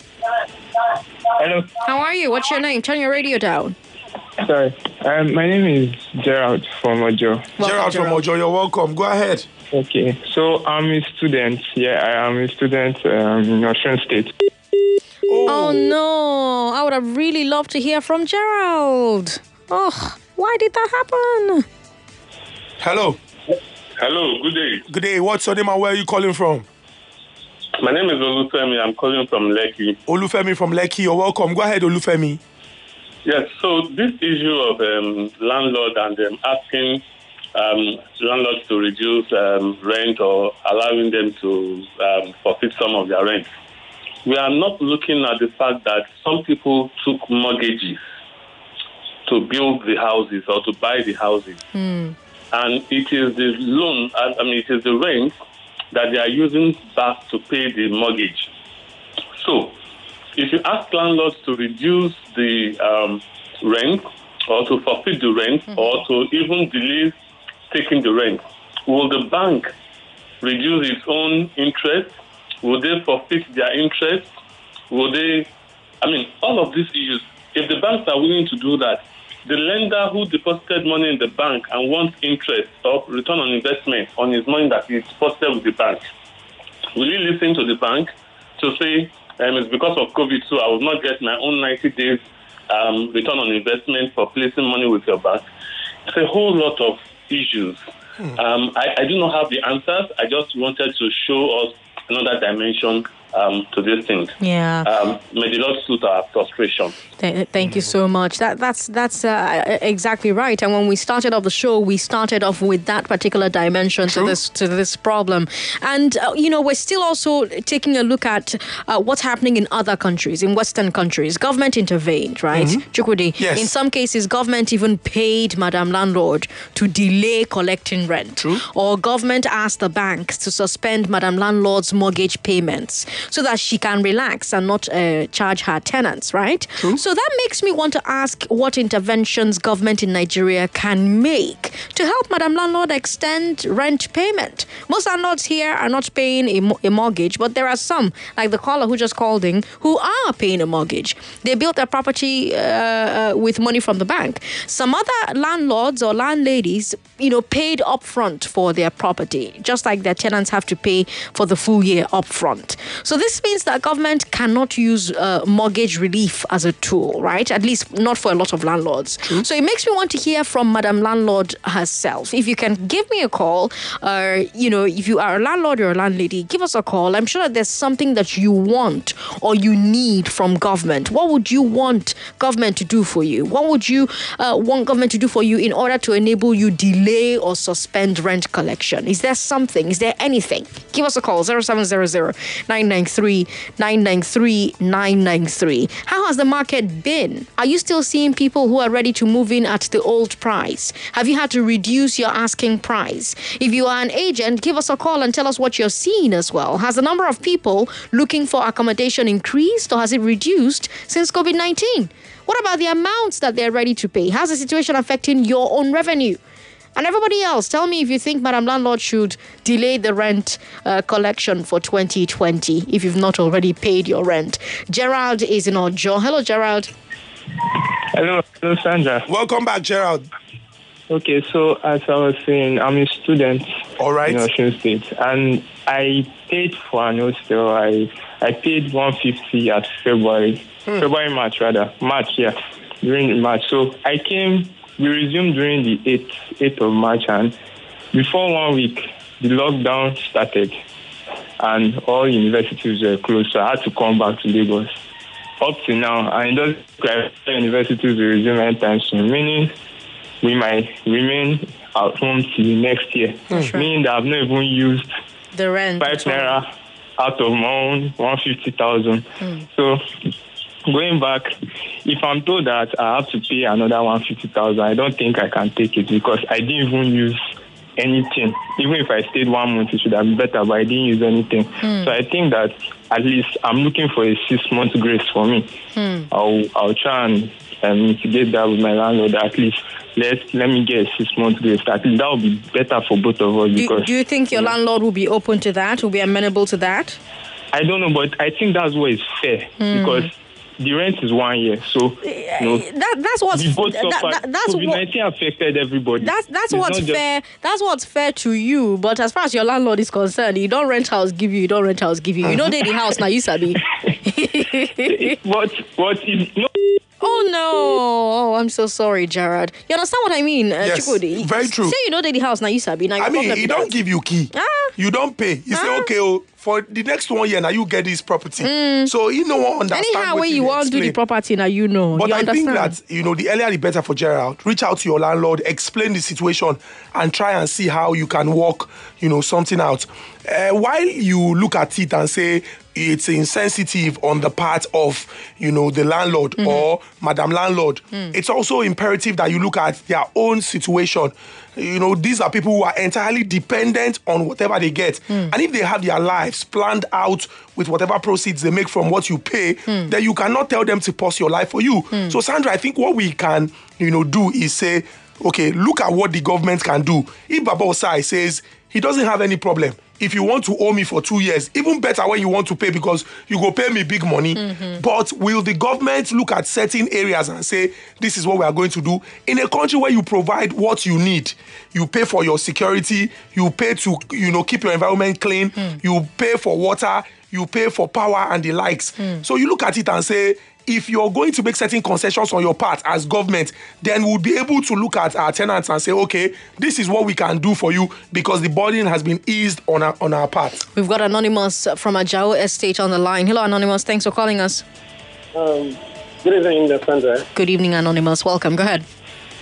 Hello. How are you? What's your name? Turn your radio down. Sorry. Um, my name is Gerald from Ojo. Gerald from Ojo, you're welcome. Go ahead. Okay. So I'm a student. Yeah, I am a student um, in Osun State. Oh no! I would have really loved to hear from Gerald. Oh, why did that happen? Hello. Hello, good day. Good day. What's your name and where are you calling from? My name is Olufemi. I'm calling from Lekki. Olufemi from Lekki. You're welcome. Go ahead, Olufemi. Yes, so this issue of um, landlord and um, asking um, landlords to reduce um, rent or allowing them to um, forfeit some of their rent. We are not looking at the fact that some people took mortgages to build the houses or to buy the houses. Hmm. And it is the loan, I mean, it is the rent that they are using back to pay the mortgage. So, if you ask landlords to reduce the um, rent or to forfeit the rent or to even delay taking the rent, will the bank reduce its own interest? Will they forfeit their interest? Will they? I mean, all of these issues. If the banks are willing to do that, the lender who deposited money in the bank and wants interest or return on investment on his money that he deposited with the bank, will he listen to the bank to say um, it's because of COVID, so I will not get my own 90 days um, return on investment for placing money with your bank? It's a whole lot of issues. Um, I, I do not have the answers. I just wanted to show us another dimension um, to this thing. Yeah. Um, may the Lord suit our frustration. Th- Thank you so much. That that's that's uh, exactly right. And when we started off the show, we started off with that particular dimension to this to this problem. And uh, you know, we're still also taking a look at uh, what's happening in other countries, in Western countries. Government intervened, right? Chukwudi. Yes. In some cases, government even paid Madame Landlord to delay collecting rent. Or government asked the banks to suspend Madame Landlord's mortgage payments so that she can relax and not uh, charge her tenants, right? So that makes me want to ask what interventions government in Nigeria can make to help Madam Landlord extend rent payment. Most landlords here are not paying a, mo- a mortgage, but there are some, like the caller who just called in, who are paying a mortgage. They built their property uh, uh, with money from the bank. Some other landlords or landladies, you know, paid upfront for their property, just like their tenants have to pay for the full year upfront. So this means that government cannot use uh, mortgage relief as a tool, right? At least not for a lot of landlords. So it makes me want to hear from Madam Landlord herself. If you can give me a call, or you know, if you are a landlord or a landlady, give us a call. I'm sure that there's something that you want or you need from government. What would you want government to do for you? What would you uh, want government to do for you in order to enable you delay or suspend rent collection? Is there something? Is there anything? Give us a call 0700 993 993 993. How has the market been? Are you still seeing people who are ready to move in at the old price? Have you had to reduce your asking price? If you are an agent, give us a call and tell us what you're seeing as well. Has the number of people looking for accommodation increased or has it reduced since COVID 19? What about the amounts that they're ready to pay? How's the situation affecting your own revenue? And everybody else, tell me if you think Madam Landlord should delay the rent uh, collection for 2020 if you've not already paid your rent. Gerald is in our Ojo. Hello, Gerald. Hello, hello, Sandra. Welcome back, Gerald. Okay, so as I was saying, I'm a student All right. in Osun State, and I paid for an hostel. I I paid 150 at February, February March rather March, yeah, during March. So I came. We resumed during the 8th 8th of March, and before one week, the lockdown started, and all universities were closed. So I had to come back to Lagos. Up to now, and it doesn't like universities will resume anytime soon. Meaning we might remain at home till next year. Meaning that I've not even used The rent. five naira out of my own one fifty thousand. Hmm. So going back, if I'm told that I have to pay another one fifty thousand, I don't think I can take it because I didn't even use anything. Even if I stayed one month, it should have been better, but I didn't use anything. So I think that at least I'm looking for a six month grace for me. I'll I'll try and um, mitigate that with my landlord. At least let let me get a six month grace. At least that will be better for both of us Do, because do you think your landlord will be open to that? Will be amenable to that? I don't know, but I think that's what is fair Hmm. because the rent is one year. So you know, That, that's what's we both that, that- that's what COVID-19 affected everybody. That's that's It's what's not just- fair. That's what's fair to you. But as far as your landlord is concerned, you don't rent house give you. You don't rent house give you. You know they the house now. You sabi. <laughs> but but if no Oh no! Oh, I'm so sorry, Jared. You understand what I mean, uh, Yes, Chukwudi? very true. Say you know that the house now you sabi now. I mean, problem he don't that. give you key. Ah. You don't pay. He say, okay, oh, for the next one year now you get this property. So you know what understand. Anyhow, when you want to do the property now, you know. But you I understand? think that you know the earlier the better for Gerald. Reach out to your landlord, explain the situation, and try and see how you can work, you know, something out. Uh, while you look at it and say it's insensitive on the part of you know the landlord Mm-hmm. or madam landlord, Mm. it's also imperative that you look at their own situation. You know, these are people who are entirely dependent on whatever they get. Mm. And if they have their lives planned out with whatever proceeds they make from what you pay, Mm. then you cannot tell them to pause your life for you. So, Sandra, I think what we can, you know, do is say, okay, look at what the government can do. If Baba Osai says he doesn't have any problem, if you want to owe me for two years, even better when you want to pay because you go pay me big money. Mm-hmm. But will the government look at certain areas and say, this is what we are going to do? In a country where you provide what you need, you pay for your security, you pay to, you know, keep your environment clean, hmm. you pay for water, you pay for power and the likes. Hmm. So you look at it and say, if you're going to make certain concessions on your part as government, then we'll be able to look at our tenants and say, okay, this is what we can do for you because the burden has been eased on our, on our part. We've got Anonymous from Ajao Estate on the line. Hello, Anonymous. Thanks for calling us. Um, good evening, Sandra. Good evening, Anonymous. Welcome. Go ahead.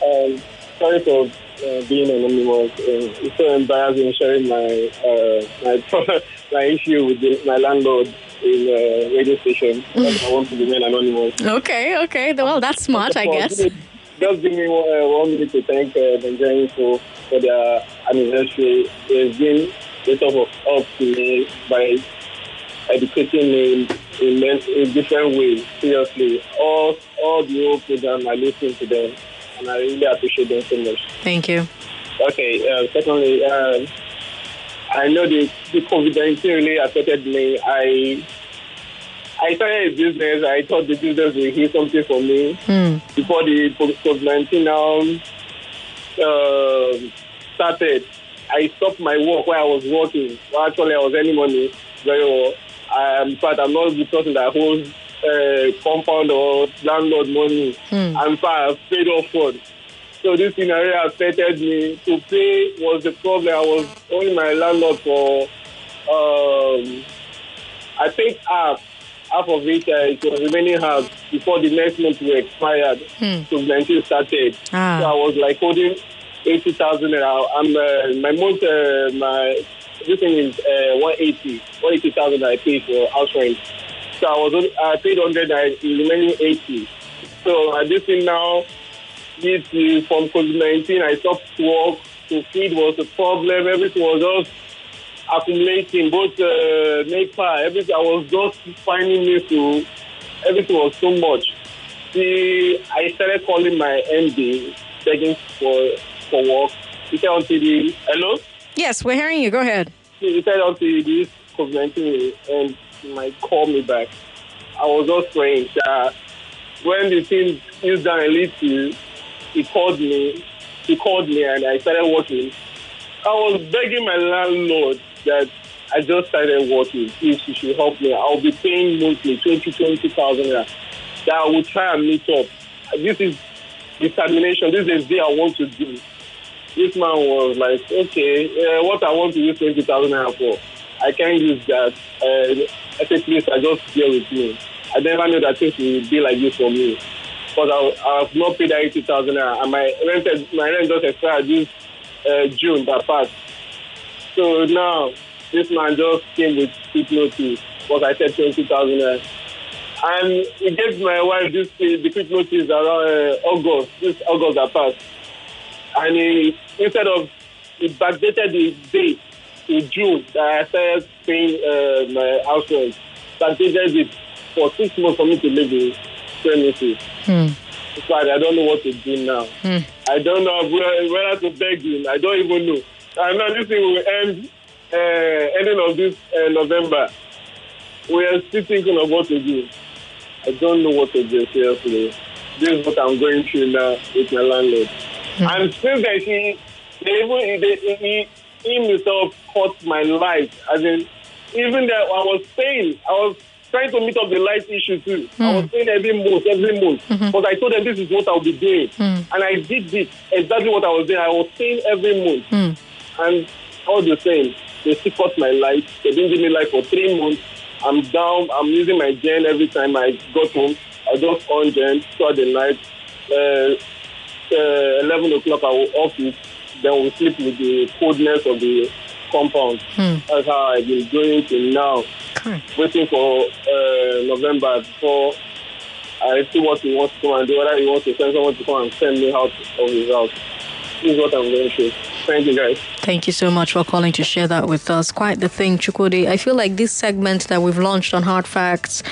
Um, sorry for uh, being anonymous. Uh, it's so embarrassing sharing my uh, my <laughs> my issue with the, my landlord in uh, radio station. I want to remain anonymous. Okay, okay. Well, that's smart, I guess. Just give me one, uh, one minute to thank uh, Nigerian for for their anniversary. They've been a sort of help to me by educating me in, in, in different ways. Seriously, all all the whole program, I listen to them, and I really appreciate them so much. Thank you. Okay. Uh, secondly, um, I know the the COVID nineteen really affected me. I I started a business. I thought the business would hear something for me Hmm. before the COVID nineteen now um started. I stopped my work where I was working. Well, actually, I was earning money very well. I, in fact, I'm not the person that holds uh, compound or landlord money. Hmm. I'm far I've paid off funds. So this scenario affected me. To pay was the problem. I was owing my landlord for, um, I think half, half of it. Uh, it was remaining half before the next month will expired. Hmm. So 19 started. Ah. So I was like holding eighty thousand. I'm uh, my month. Uh, my everything is uh, one eighty. One eighty thousand I pay for house rent. So I was only, I paid hundred. I remaining eighty. So uh, this thing now to from COVID nineteen, I stopped work. To feed was a problem. Everything was just accumulating. Both uh, NEPA, everything. I was just finding me to. Everything was so much. See, I started calling my MD, begging for for work. He said until the hello. Yes, we're hearing you. Go ahead. He said until this COVID nineteen and he might call me back. I was just praying that when the thing is down a little, he called me. He called me and I started working. I was begging my landlord that I just started working. If she should help me, I'll be paying monthly 20, 20,000 naira. That I will try and meet up. This is determination. This is the I want to do. This man was like, okay, uh, what I want to use 20,000 naira for, I can't use that. Uh, I said, please, I just bear with me. I never knew that things would be like this for me. Because I, I have not paid that 80,000 naira. And my rent, my rent just expired this uh, June that passed. So now, this man just came with quick notice. Because I said 20,000 naira. And he gave my wife this the quick notice around uh, August, this August that passed. And he, instead of, he backdated the date to June that I started paying uh, my house rent. Backdated it for six months for me to live in premises. Hmm. In fact, I don't know what to do now. Hmm. I don't know where- whether to beg him. I don't even know. I know this thing will end uh, ending of this uh, November. We are still thinking of what to do. I don't know what to do, seriously. This is what I'm going through now with my landlord. Hmm. And since then, he, they even, they, he, he himself cut my life. As in, even that I was paying, I was trying to meet up the light issue too. I was hmm. saying every month, every month. Mm-hmm. But I told them this is what I'll be doing. Hmm. And I did this, exactly what I was doing. I was saying every month. And all the same, they still cut my light. They didn't give me light for three months. I'm down. I'm using my gen every time I got home. I just on gen throughout the night. Uh, uh, 11 o'clock, I will off it. Then we sleep with the coldness of the compound. That's how I've been doing till now. Waiting for uh, November before I see what he wants to come and do. Whether he wants to send someone to come and send me out of his house. This is what I'm going through. Thank you, guys. Thank you so much for calling to share that with us. Quite the thing, Chukwudi. I feel like this segment that we've launched on Hard Facts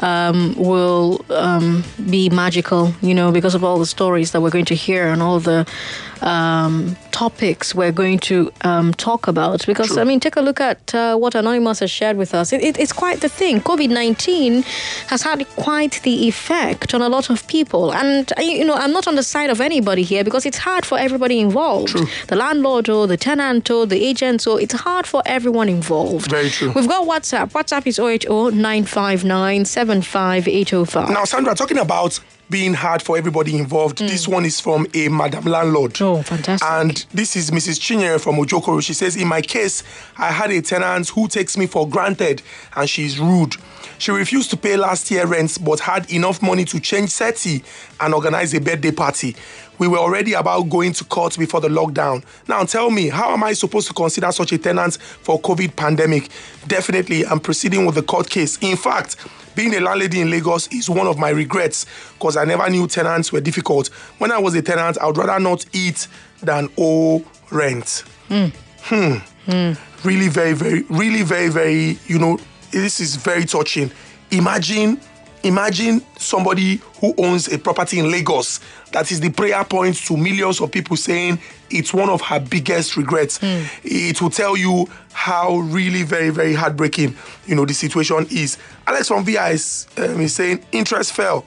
um, will um, be magical, you know, because of all the stories that we're going to hear and all the um, topics we're going to um, talk about. Because, I mean, take a look at uh, what Anonymous has shared with us. It, it, it's quite the thing. COVID 19 has had quite the effect on a lot of people. And, you know, I'm not on the side of anybody here because it's hard for everybody involved the landlord or the tenant or the agent. So it's hard for everyone involved. Very true. We've got WhatsApp. WhatsApp is 080 959 75805. Now, Sandra, talking about being hard for everybody involved, mm. this one is from a madam landlord. Oh, fantastic. And this is Mrs. Chinyere from Ojokoro. She says, In my case, I had a tenant who takes me for granted and she's rude. She refused to pay last year rent but had enough money to change SETI and organize a birthday party. We were already about going to court before the lockdown. Now tell me, how am I supposed to consider such a tenant for COVID pandemic? Definitely, I'm proceeding with the court case. In fact, being a landlady in Lagos is one of my regrets because I never knew tenants were difficult. When I was a tenant, I would rather not eat than owe rent. Hmm. Really, very, very, really, very, very, you know, this is very touching. Imagine, imagine somebody who owns a property in Lagos that is the prayer point to millions of people saying it's one of her biggest regrets. It will tell you how really very, very heartbreaking, you know, the situation is. Alex from VI is, um, is saying interest fell.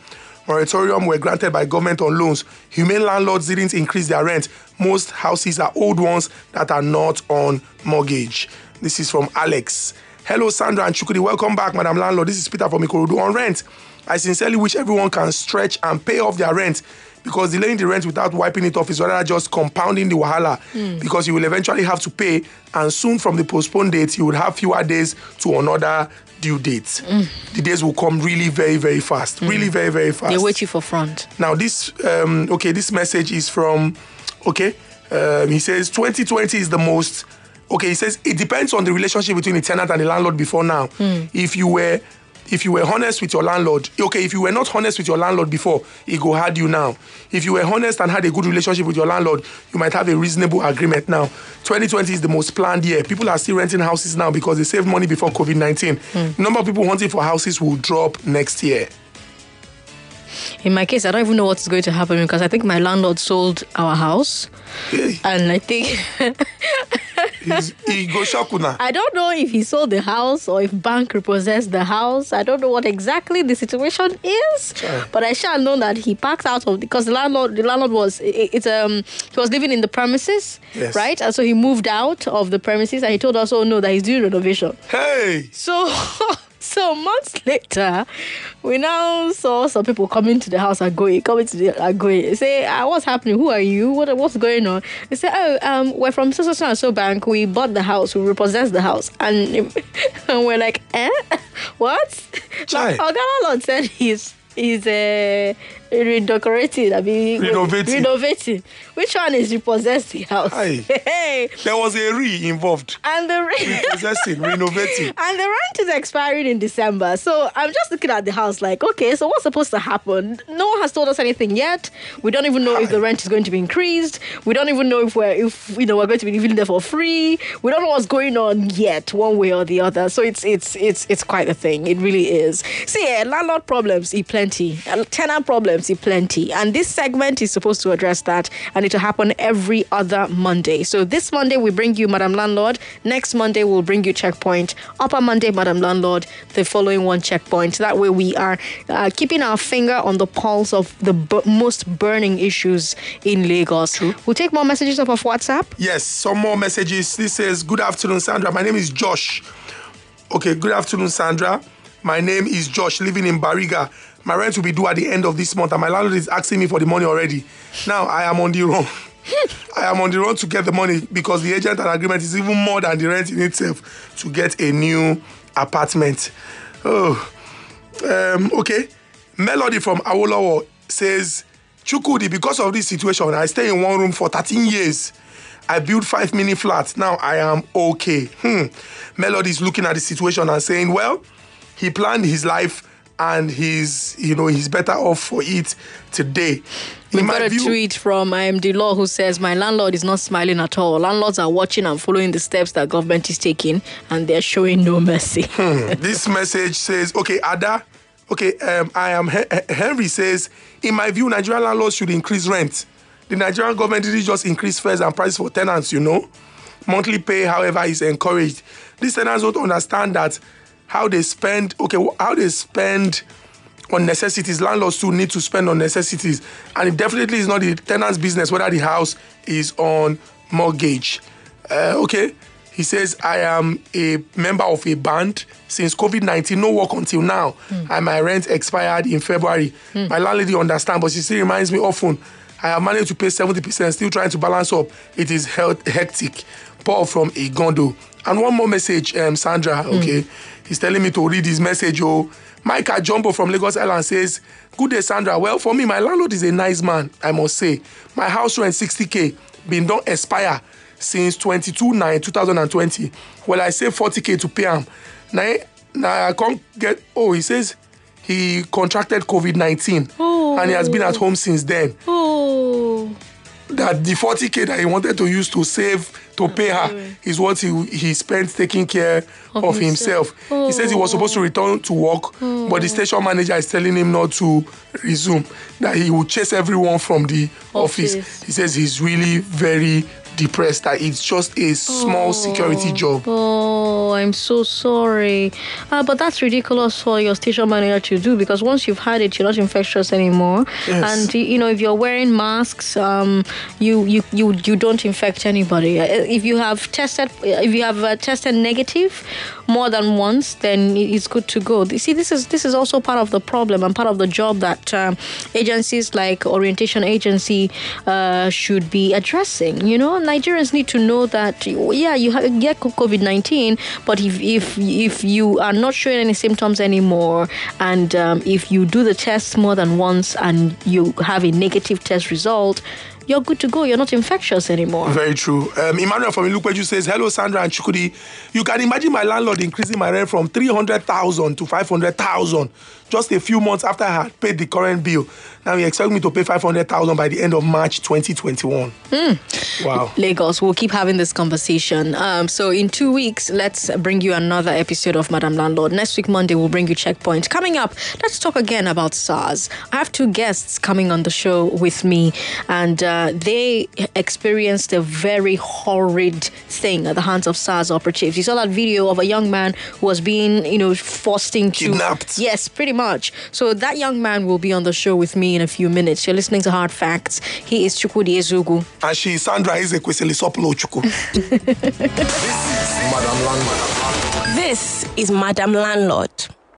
Moratorium were granted by government on loans. Humane landlords didn't increase their rent. Most houses are old ones that are not on mortgage. This is from Alex. Hello, Sandra and Chukwudi. Welcome back, Madam Landlord. This is Peter from Ikorodu on rent. I sincerely wish everyone can stretch and pay off their rent because delaying the rent without wiping it off is rather just compounding the wahala because you will eventually have to pay and soon from the postponed date you will have fewer days to another due date. The days will come really very very fast. Really very very fast. They wait you for front. Now this um, okay, this message is from okay. Um, he says 2020 is the most okay. He says it depends on the relationship between the tenant and the landlord before now. Hmm. If you were if you were honest with your landlord, okay, if you were not honest with your landlord before, it go hard you now. If you were honest and had a good relationship with your landlord, you might have a reasonable agreement now. 2020 is the most planned year. People are still renting houses now because they saved money before COVID 19. Hmm. Number of people wanting for houses will drop next year. In my case, I don't even know what's going to happen because I think my landlord sold our house. And I think he go shock una. <laughs> I don't know if he sold the house or if bank repossessed the house. I don't know what exactly the situation is, but I shall know that he packed out of because the landlord the landlord was it, it's um he was living in the premises, Yes. right? And so he moved out of the premises and he told us, oh no, that he's doing renovation. Hey, So <laughs> so months later, we now saw some people coming to the house and going, coming to the and going. Say, ah, what's happening? Who are you? What what's going on? They say, oh, um, we're from so so so and so bank. We bought the house. We repossessed the house, and, and <laughs> we're like, eh, <laughs> what? Chai. Like, our landlord said he's he's uh, redecorating. I mean, Renovating. Renovating. Which one is repossessed the house? Aye. Hey, there was a re involved. and the re- Repossessing, renovating. <laughs> and the rent is expiring in December. So I'm just looking at the house like, okay, so what's supposed to happen? No one has told us anything yet. We don't even know if the rent is going to be increased. We don't even know if we're if you know we're going to be living there for free. We don't know what's going on yet, one way or the other. So it's it's it's it's quite a thing. It really is. See, eh, landlord problems, e plenty. Tenant problems, e plenty. And this segment is supposed to address that, and it will happen every other Monday. So this Monday we bring you Madam Landlord. Next Monday we'll bring you Checkpoint. Upper Monday, Madam Landlord. The following one Checkpoint. That way we are uh, keeping our finger on the pulse of the bu- most burning issues in Lagos. We'll take more messages off of WhatsApp. Yes, some more messages. This says, Good afternoon, Sandra. My name is Josh. Okay, good afternoon, Sandra. My name is Josh, living in Bariga. My rent will be due at the end of this month, and my landlord is asking me for the money already. Now I am on the run. <laughs> I am on the run to get the money because the agent and agreement is even more than the rent in itself to get a new apartment. Oh, um, okay. Melody from Awolowo says, Chukwudi, because of this situation, I stay in one room for 13 years. I built five mini flats. Now I am okay. Hmm. Melody is looking at the situation and saying, well, he planned his life and he's, you know, he's better off for it today. We got a view, tweet from IMD Law who says, My landlord is not smiling at all. Landlords are watching and following the steps that government is taking, and they're showing no mercy. Hmm. this message says, Okay, Ada, okay, um, I am Henry says, In my view, Nigerian landlords should increase rent. The Nigerian government didn't just increase fares and prices for tenants, you know. Monthly pay, however, is encouraged. These tenants don't understand that how they spend, okay, how they spend on necessities. Landlords too need to spend on necessities. And it definitely is not the tenant's business whether the house is on mortgage. Uh, okay. He says, I am a member of a band since COVID 19, no work until now. Mm. And my rent expired in February. Mm. My landlady understands, but she still reminds me often I have managed to pay 70%, still trying to balance up. It is health hectic. Paul from Igando. And one more message, um, Sandra, okay? Mm. He's telling me to read his message. Oh, Micah Jumbo from Lagos Island says, Good day, Sandra. Well, for me, my landlord is a nice man, I must say. My house rent 60k, been done expire since 22 9 2020. Well, I save 40k to pay him. Now, now I can't get. Oh, he says he contracted COVID 19 oh. and he has been at home since then. Oh that the 40k that he wanted to use to save to pay her is what he he spent taking care of, of himself. himself. Oh. He says he was oh. supposed to return to work, oh. but the oh. station manager is telling him not to resume. That he will chase everyone from the office. office. He says he's really very depressed that it's just a small oh, security job. Oh, I'm so sorry. Uh, but that's ridiculous for your station manager to do because once you've had it, you're not infectious anymore. Yes. And you know, if you're wearing masks, um, you you you you don't infect anybody. Uh, if you have tested, if you have uh, tested negative more than once, then it's good to go. You see, this is this is also part of the problem and part of the job that um, agencies like Orientation Agency uh, should be addressing. You know, Nigerians need to know that yeah, you have, get COVID nineteen, but if if if you are not showing any symptoms anymore, and um, if you do the test more than once and you have a negative test result, you're good to go. You're not infectious anymore. Very true. Um, Emmanuel from Ilupeju says, Hello, Sandra and Chukwudi. You can imagine my landlord increasing my rent from 300,000 to 500,000 just a few months after I had paid the current bill. Now he expects me to pay 500,000 by the end of March 2021. Mm. Wow. Lagos, we'll keep having this conversation. Um, so in two weeks, let's bring you another episode of Madam Landlord. Next week, Monday, we'll bring you Checkpoint. Coming up, let's talk again about SARS. I have two guests coming on the show with me, and uh, they experienced a very horrid thing at the hands of SARS operatives. You saw that video of a young man who was being, you know, forced into... Kidnapped. Yes, pretty much much. So that young man will be on the show with me in a few minutes. You're listening to Hard Facts. He is Chukwudi Ezugu. And she is Sandra Ezekwesili Sopolo Chuku. <laughs> this is Madam Landlord. This is Madam Landlord.